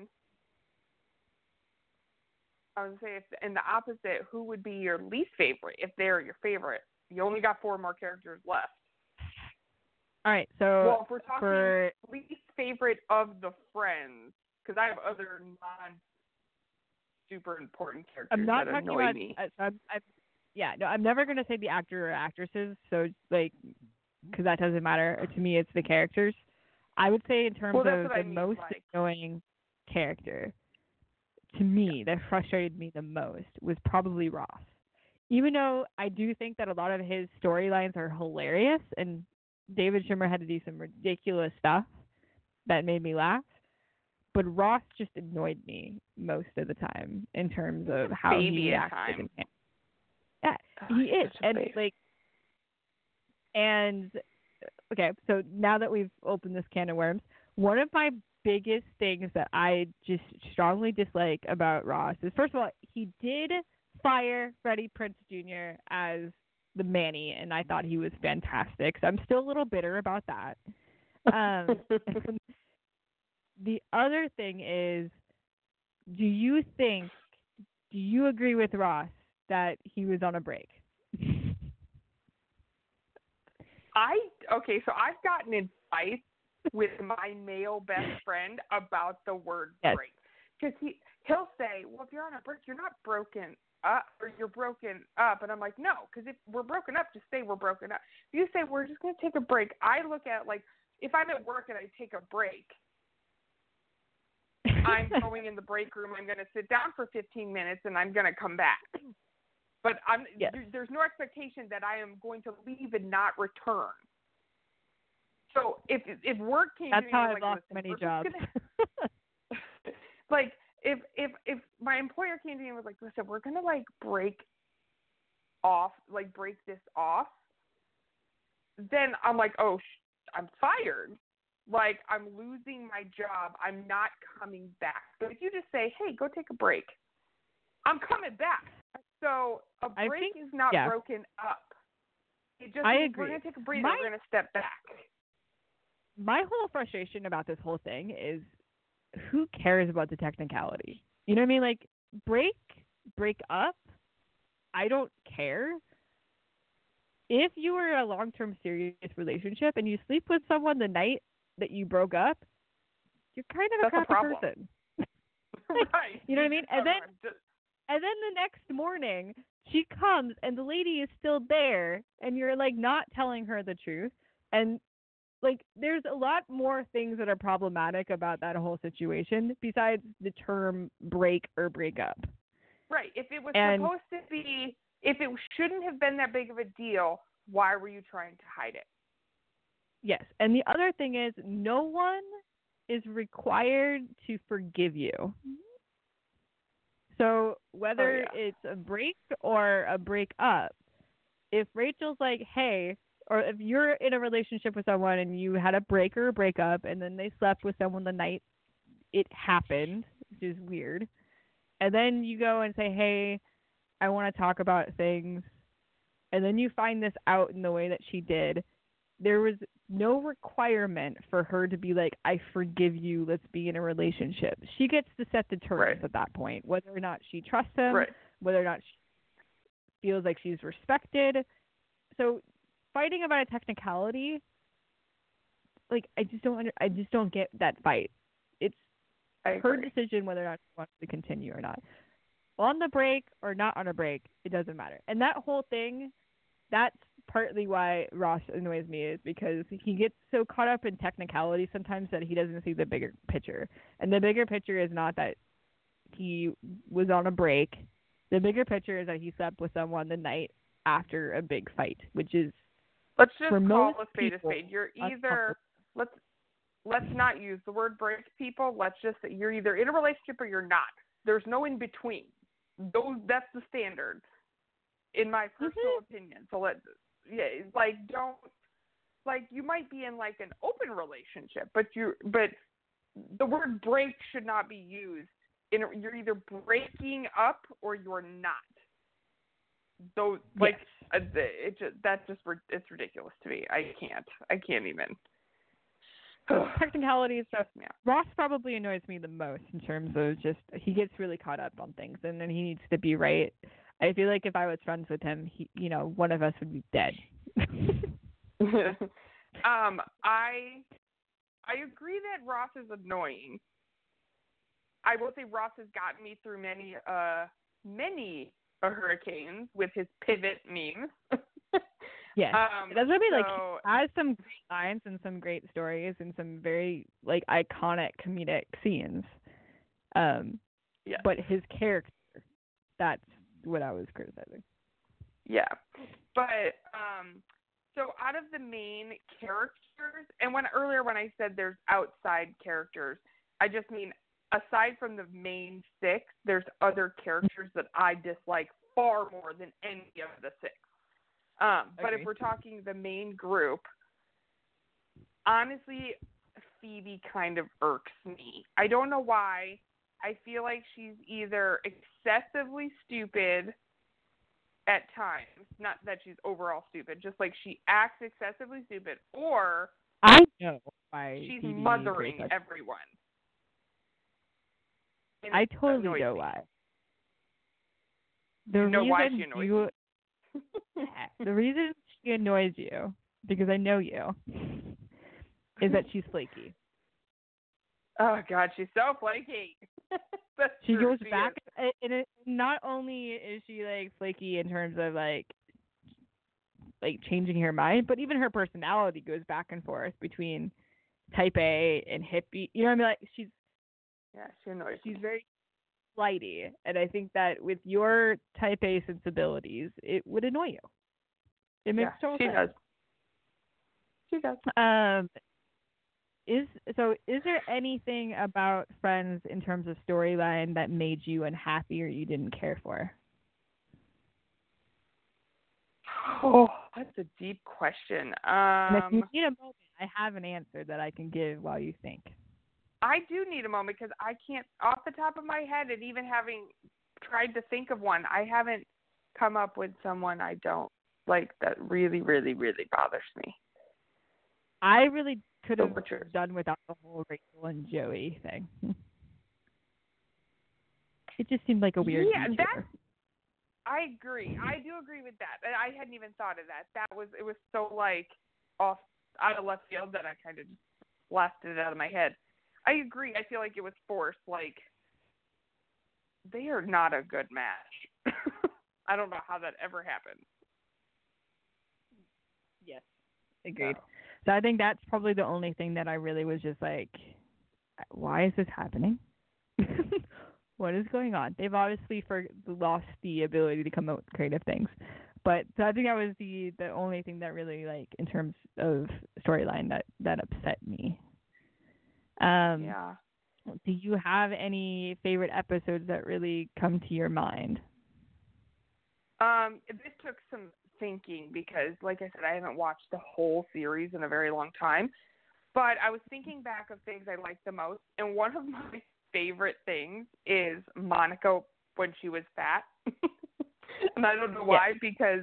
I would say if in the opposite, who would be your least favorite if they're your favorite? You only got four more characters left. All right, so well, if we're talking for least favorite of the friends, because I have other non super important characters I'm not that talking annoy about. me. Uh, so I'm, I'm, yeah, no, I'm never gonna say the actor or actresses. So like, because that doesn't matter to me. It's the characters. I would say in terms Well, of what I the mean, most like- annoying character to me that frustrated me the most was probably Ross. Even though I do think that a lot of his storylines are hilarious and David Schwimmer had to do some ridiculous stuff that made me laugh. But Ross just annoyed me most of the time in terms of how baby he acted. Yeah, Oh, he is, and baby. like, and okay. So now that we've opened this can of worms, one of my biggest things that I just strongly dislike about Ross is, first of all, he did fire Freddie Prinze Jr. as the Manny, and I thought he was fantastic. So I'm still a little bitter about that. Um, the other thing is, do you think, do you agree with Ross that he was on a break? I okay, so I've gotten advice with my male best friend about the word Yes. break because he he'll say, "Well, if you're on a break, you're not broken up, or you're broken up," and I'm like, "No, because if we're broken up, just say we're broken up. If you say we're just gonna take a break, I look at like if I'm at work and I take a break, I'm going in the break room. I'm going to sit down for 15 minutes and I'm going to come back. But I'm Yes. there, there's no expectation that I am going to leave and not return. So if if work came That's to me how I've was lost many jobs. gonna-" like if if if my employer came to me and was like, listen, we're gonna like break off, like break this off, then I'm like, oh, sh- I'm fired. Like I'm losing my job. I'm not coming back. But if you just say, hey, go take a break, I'm coming back. So a break think- is not yeah. broken up. It just I means we're gonna take a breather. My- we're gonna step back. My whole frustration about this whole thing is who cares about the technicality? You know what I mean? Like break break up. I don't care. If you were in a long term serious relationship and you sleep with someone the night that you broke up, you're kind of That's a a crappy problem. person. right. You know what I mean? And then- just- And then the next morning, she comes and the lady is still there, and you're like not telling her the truth. And like, there's a lot more things that are problematic about that whole situation besides the term break or break up. Right. If it was And- supposed to be, if it shouldn't have been that big of a deal, why were you trying to hide it? Yes. And the other thing is, no one is required to forgive you. So whether oh, yeah. it's a break or a break up, if Rachel's like, hey, or if you're in a relationship with someone and you had a break or a breakup and then they slept with someone the night it happened, which is weird, and then you go and say, hey, I want to talk about things, and then you find this out in the way that she did, there was no requirement for her to be like, I forgive you, let's be in a relationship. She gets to set the terms Right. at that point, whether or not she trusts him, Right. whether or not she feels like she's respected. So fighting about a technicality, like I just don't under, I just don't get that fight. It's I her decision whether or not she wants to continue or not. On the break or not on a break, it doesn't matter. And that whole thing, that's partly why Ross annoys me is because he gets so caught up in technicality sometimes that he doesn't see the bigger picture. And the bigger picture is not that he was on a break. The bigger picture is that he slept with someone the night after a big fight, which is Let's just call a spade a spade. You're either let's let's not use the word break people. Let's just say you're either in a relationship or you're not. There's no in between. Those that's the standard, in my mm-hmm. personal opinion. So let yeah, it's like don't like you might be in like an open relationship, but you but the word break should not be used. In a, you're either breaking up or you're not. Those like Yes. uh, it just that's just it's ridiculous to me. I can't. I can't even. technicality stuff. Yeah. Ross probably annoys me the most in terms of just he gets really caught up on things and then he needs to be right. I feel like if I was friends with him, he, you know, one of us would be dead. um, I I agree that Ross is annoying. I will say Ross has gotten me through many uh many a hurricanes with his pivot memes. yes. um, That's what I mean. Like so- he has some great lines and some great stories and some very like iconic comedic scenes. Um, Yeah. but his character, that's what I was criticizing. Yeah. But um so out of the main characters and when earlier when I said there's outside characters, I just mean aside from the main six, there's other characters that I dislike far more than any of the six. Um but if we're talking the main group, honestly Phoebe kind of irks me. I don't know why. I feel like she's either excessively stupid at times. Not that she's overall stupid, just like she acts excessively stupid, or I know why she's mothering everyone. And I totally know why. The You know why she annoys you, the reason she annoys you, because I know you, is that she's flaky. Oh God, she's so flaky. She goes she back, is. and it, not only is she like flaky in terms of like, like changing her mind, but even her personality goes back and forth between type A and hippie. You know what I mean? Like she's Yeah, she annoys she's me. very flighty, and I think that with your type A sensibilities, it would annoy you. It makes yeah, total she sense. does. She does. Um, is so? Is there anything about Friends in terms of storyline that made you unhappy or you didn't care for? Oh, that's a deep question. And if you Um, need a moment, I have an answer that I can give while you think. I do need a moment because I can't, off the top of my head, and even having tried to think of one, I haven't come up with someone I don't like that really, really, really bothers me. I really could have what's done without the whole Rachel and Joey thing. it just seemed like a weird Yeah, detour. that's- I agree. I do agree with that. And I hadn't even thought of that. That was it was so like off out of left field that I kind of blasted it out of my head. I agree. I feel like it was forced. Like they are not a good match. I don't know how that ever happened. Yes. Agreed. So, So I think that's probably the only thing that I really was just like, why is this happening? what is going on? They've obviously for lost the ability to come up with creative things, but so I think that was the the only thing that really like in terms of storyline that that upset me. Um, yeah. Do you have any favorite episodes that really come to your mind? Um, this took some thinking because, like I said, I haven't watched the whole series in a very long time. But I was thinking back of things I liked the most, and one of my favorite things is Monica when she was fat. and I don't know why because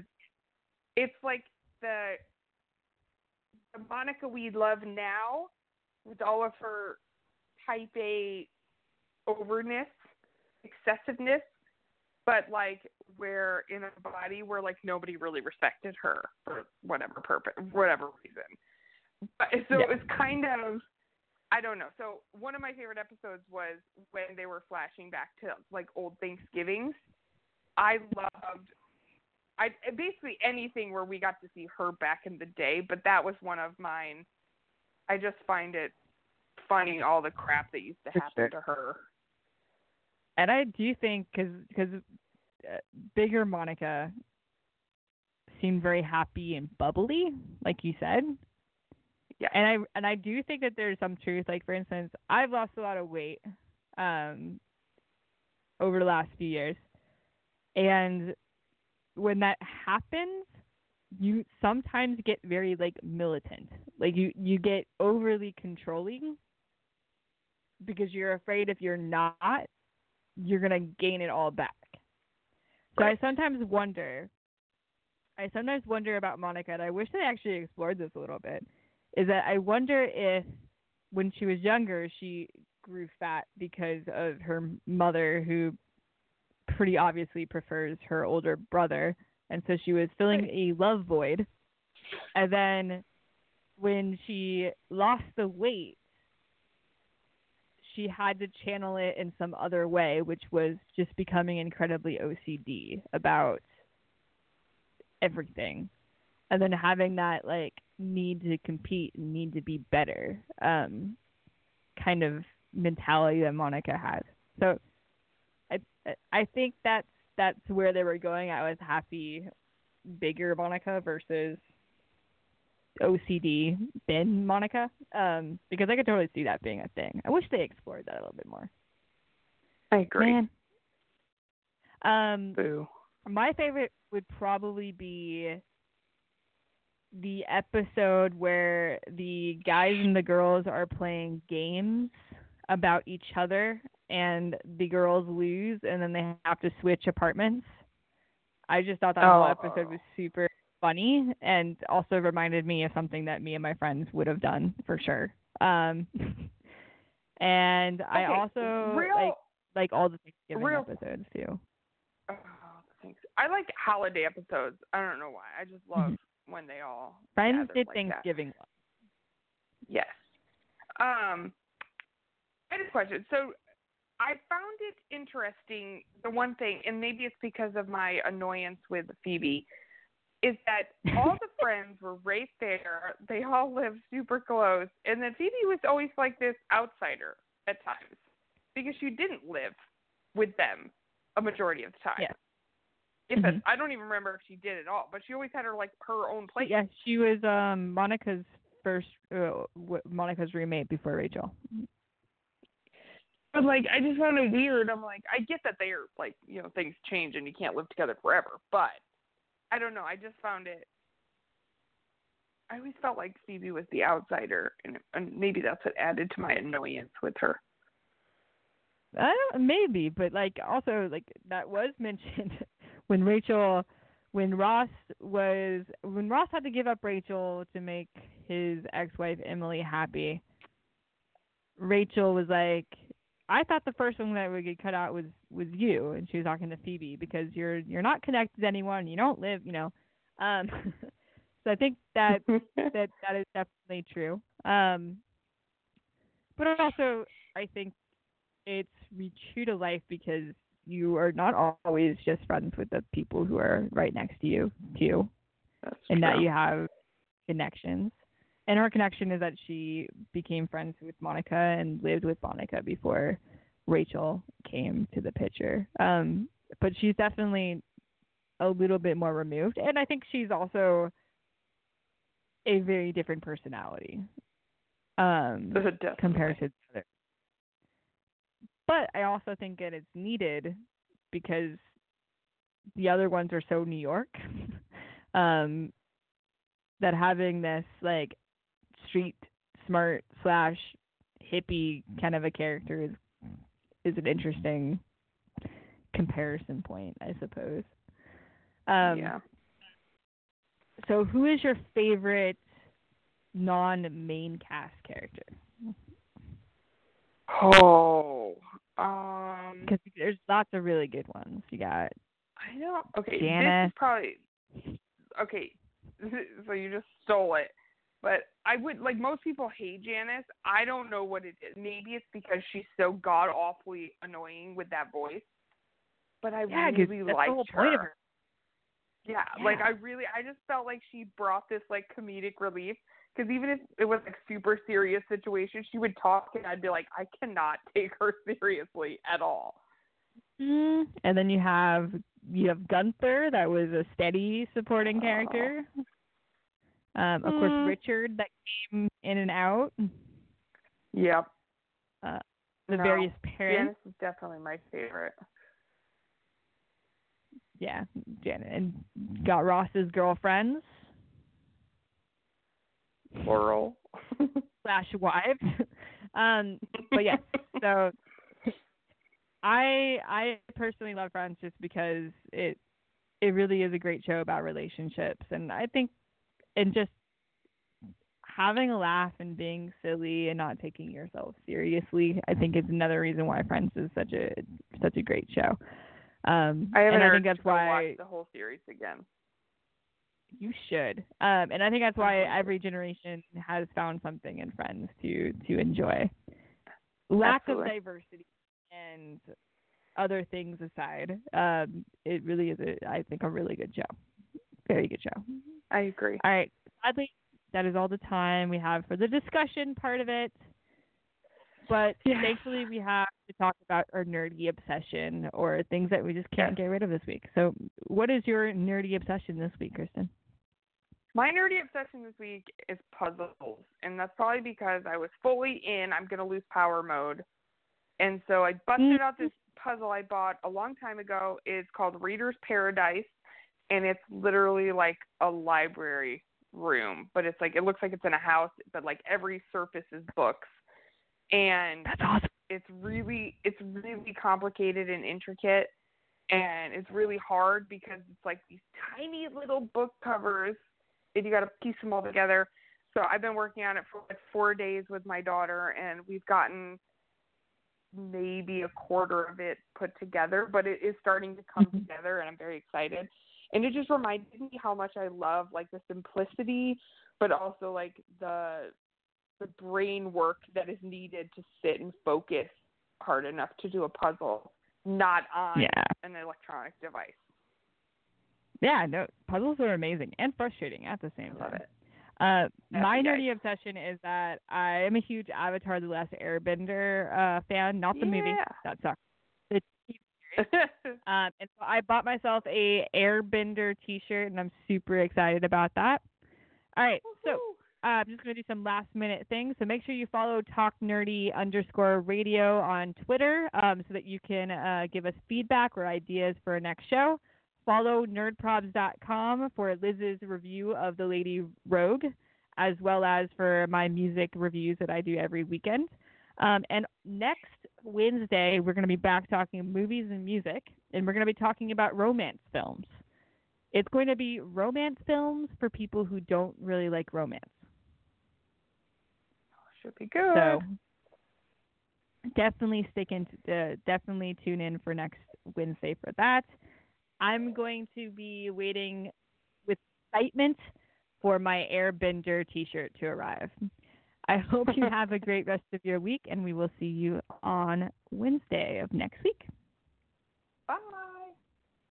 it's like the the Monica we love now with all of her type A overness, excessiveness, but like where in a body where like nobody really respected her for whatever purpose, whatever reason. But so Yeah. it was kind of I don't know. So one of my favorite episodes was when they were flashing back to like old Thanksgivings. I loved I basically anything where we got to see her back in the day, but that was one of mine. I just find it funny all the crap that used to happen to her. And I do think because because uh, bigger Monica seemed very happy and bubbly, like you said. Yeah. And I and I do think that there's some truth. Like for instance, I've lost a lot of weight um over the last few years, and when that happens, you sometimes get very like militant. Like you you get overly controlling because you're afraid if you're not, you're gonna gain it all back. So Right. I sometimes wonder. I sometimes wonder about Monica, and I wish they actually explored this a little bit. Is that I wonder if when she was younger she grew fat because of her mother, who pretty obviously prefers her older brother, and so she was filling a love void. And then when she lost the weight, she had to channel it in some other way, which was just becoming incredibly OCD about everything. And then having that like need to compete and need to be better um kind of mentality that Monica had. So I I think that's that's where they were going at with happy bigger Monica versus OCD thin Monica. Um, because I could totally see that being a thing. I wish they explored that a little bit more. I agree. Man. Um, Boo. my favorite would probably be the episode where the guys and the girls are playing games about each other and the girls lose and then they have to switch apartments. I just thought that whole Oh. episode was super funny and also reminded me of something that me and my friends would have done for sure. Um and I also real- like like all the Thanksgiving real- episodes too. Oh, thanks. I like holiday episodes. I don't know why. I just love when they all Friends did like. Thanksgiving. Yes. Um, I had a question. So I found it interesting. The one thing, and maybe it's because of my annoyance with Phoebe, is that all the friends were right there. They all lived super close, and then Phoebe was always like this outsider at times because she didn't live with them a majority of the time. Yeah. If Mhm. I don't even remember if she did at all, but she always had her like her own place. Yeah, she was um Monica's first uh, Monica's roommate before Rachel. But like, I just found it weird. I'm like, I get that they're like, you know, things change and you can't live together forever, but I don't know. I just found it. I always felt like Phoebe was the outsider, and, and maybe that's what added to my annoyance with her. I don't, maybe, but like also like that was mentioned when Rachel, when Ross was when Ross had to give up Rachel to make his ex-wife Emily happy. Rachel was like, I thought the first one that would get cut out was was you, and she was talking to Phoebe because you're you're not connected to anyone, you don't live, you know. Um, so I think that that that is definitely true. Um, but also I think it's true to life because you are not always just friends with the people who are right next to you too, That's and that you have connections. And her connection is that she became friends with Monica and lived with Monica before Rachel came to the picture. Um, but she's definitely a little bit more removed, and I think she's also a very different personality um, compared to the other. But I also think that it's needed because the other ones are so New York. um, that having this like street smart slash hippie kind of a character is is an interesting comparison point, I suppose. Um, yeah. So, who is your favorite non-main cast character? Oh. Um. Because there's lots of really good ones. You got I don't. Okay. This is probably. Okay. So you just stole it. But I would like most people hate Janice. I don't know what it is. Maybe it's because she's so god awfully annoying with that voice. But I yeah, really liked her. her. Yeah, like I really, I just felt like she brought this like comedic relief. Because even if it was like super serious situation, she would talk and I'd be like, I cannot take her seriously at all. Mm, and then you have you have Gunther, that was a steady supporting character. Um, of course, Mm. Richard, that came in and out. Yep. Uh, the No, various parents. Janice is definitely my favorite. Yeah, Janet, and got Ross's girlfriends Plural. slash wives. um, but yes, so I I personally love Friends just because it it really is a great show about relationships, and I think and just having a laugh and being silly and not taking yourself seriously, I think is another reason why Friends is such a such a great show. Um, I haven't and I think that's why the whole series again. you should. Um, and I think that's why every generation has found something in Friends to to enjoy. Lack Absolutely. of diversity and other things aside, um, it really is a I think a really good show. Very good show. I agree. All right. Sadly, that is all the time we have for the discussion part of it. But Yeah. thankfully, we have to talk about our nerdy obsession or things that we just can't Yes. get rid of this week. So, what is your nerdy obsession this week, Kristin? My nerdy obsession this week is puzzles, and that's probably because I was fully in I'm gonna lose power mode, and so I busted mm. out this puzzle I bought a long time ago. It's called Reader's Paradise, and it's literally like a library room, but it's like it looks like it's in a house, but like every surface is books, and That's awesome. it's really it's really complicated and intricate and it's really hard because it's like these tiny little book covers and you got to piece them all together so i've been working on it for like four days with my daughter and we've gotten maybe a quarter of it put together but it is starting to come Mhm. together and i'm very excited and it just reminded me how much i love like the simplicity but also like the the brain work that is needed to sit and focus hard enough to do a puzzle, not on Yeah. an electronic device. Yeah, no, puzzles are amazing and frustrating at the same I love time. it. Uh, my nerdy obsession is that I am a huge Avatar: The Last Airbender uh, fan, not the movie. That sucks. Um, and so I bought myself a Airbender T-shirt, and I'm super excited about that. All right, so uh, I'm just gonna do some last minute things. So make sure you follow Talk Nerdy underscore Radio on Twitter, um, so that you can uh, give us feedback or ideas for our next show. Follow nerdprobs.com for Liz's review of The Lady Rogue, as well as for my music reviews that I do every weekend. Um, and next Wednesday, we're going to be back talking movies and music, and we're going to be talking about romance films. It's going to be romance films for people who don't really like romance. Should be good. So definitely stick in. Uh, definitely tune in for next Wednesday for that. I'm going to be waiting with excitement for my Airbender T-shirt to arrive. I hope you have a great rest of your week, and we will see you on Wednesday of next week. Bye.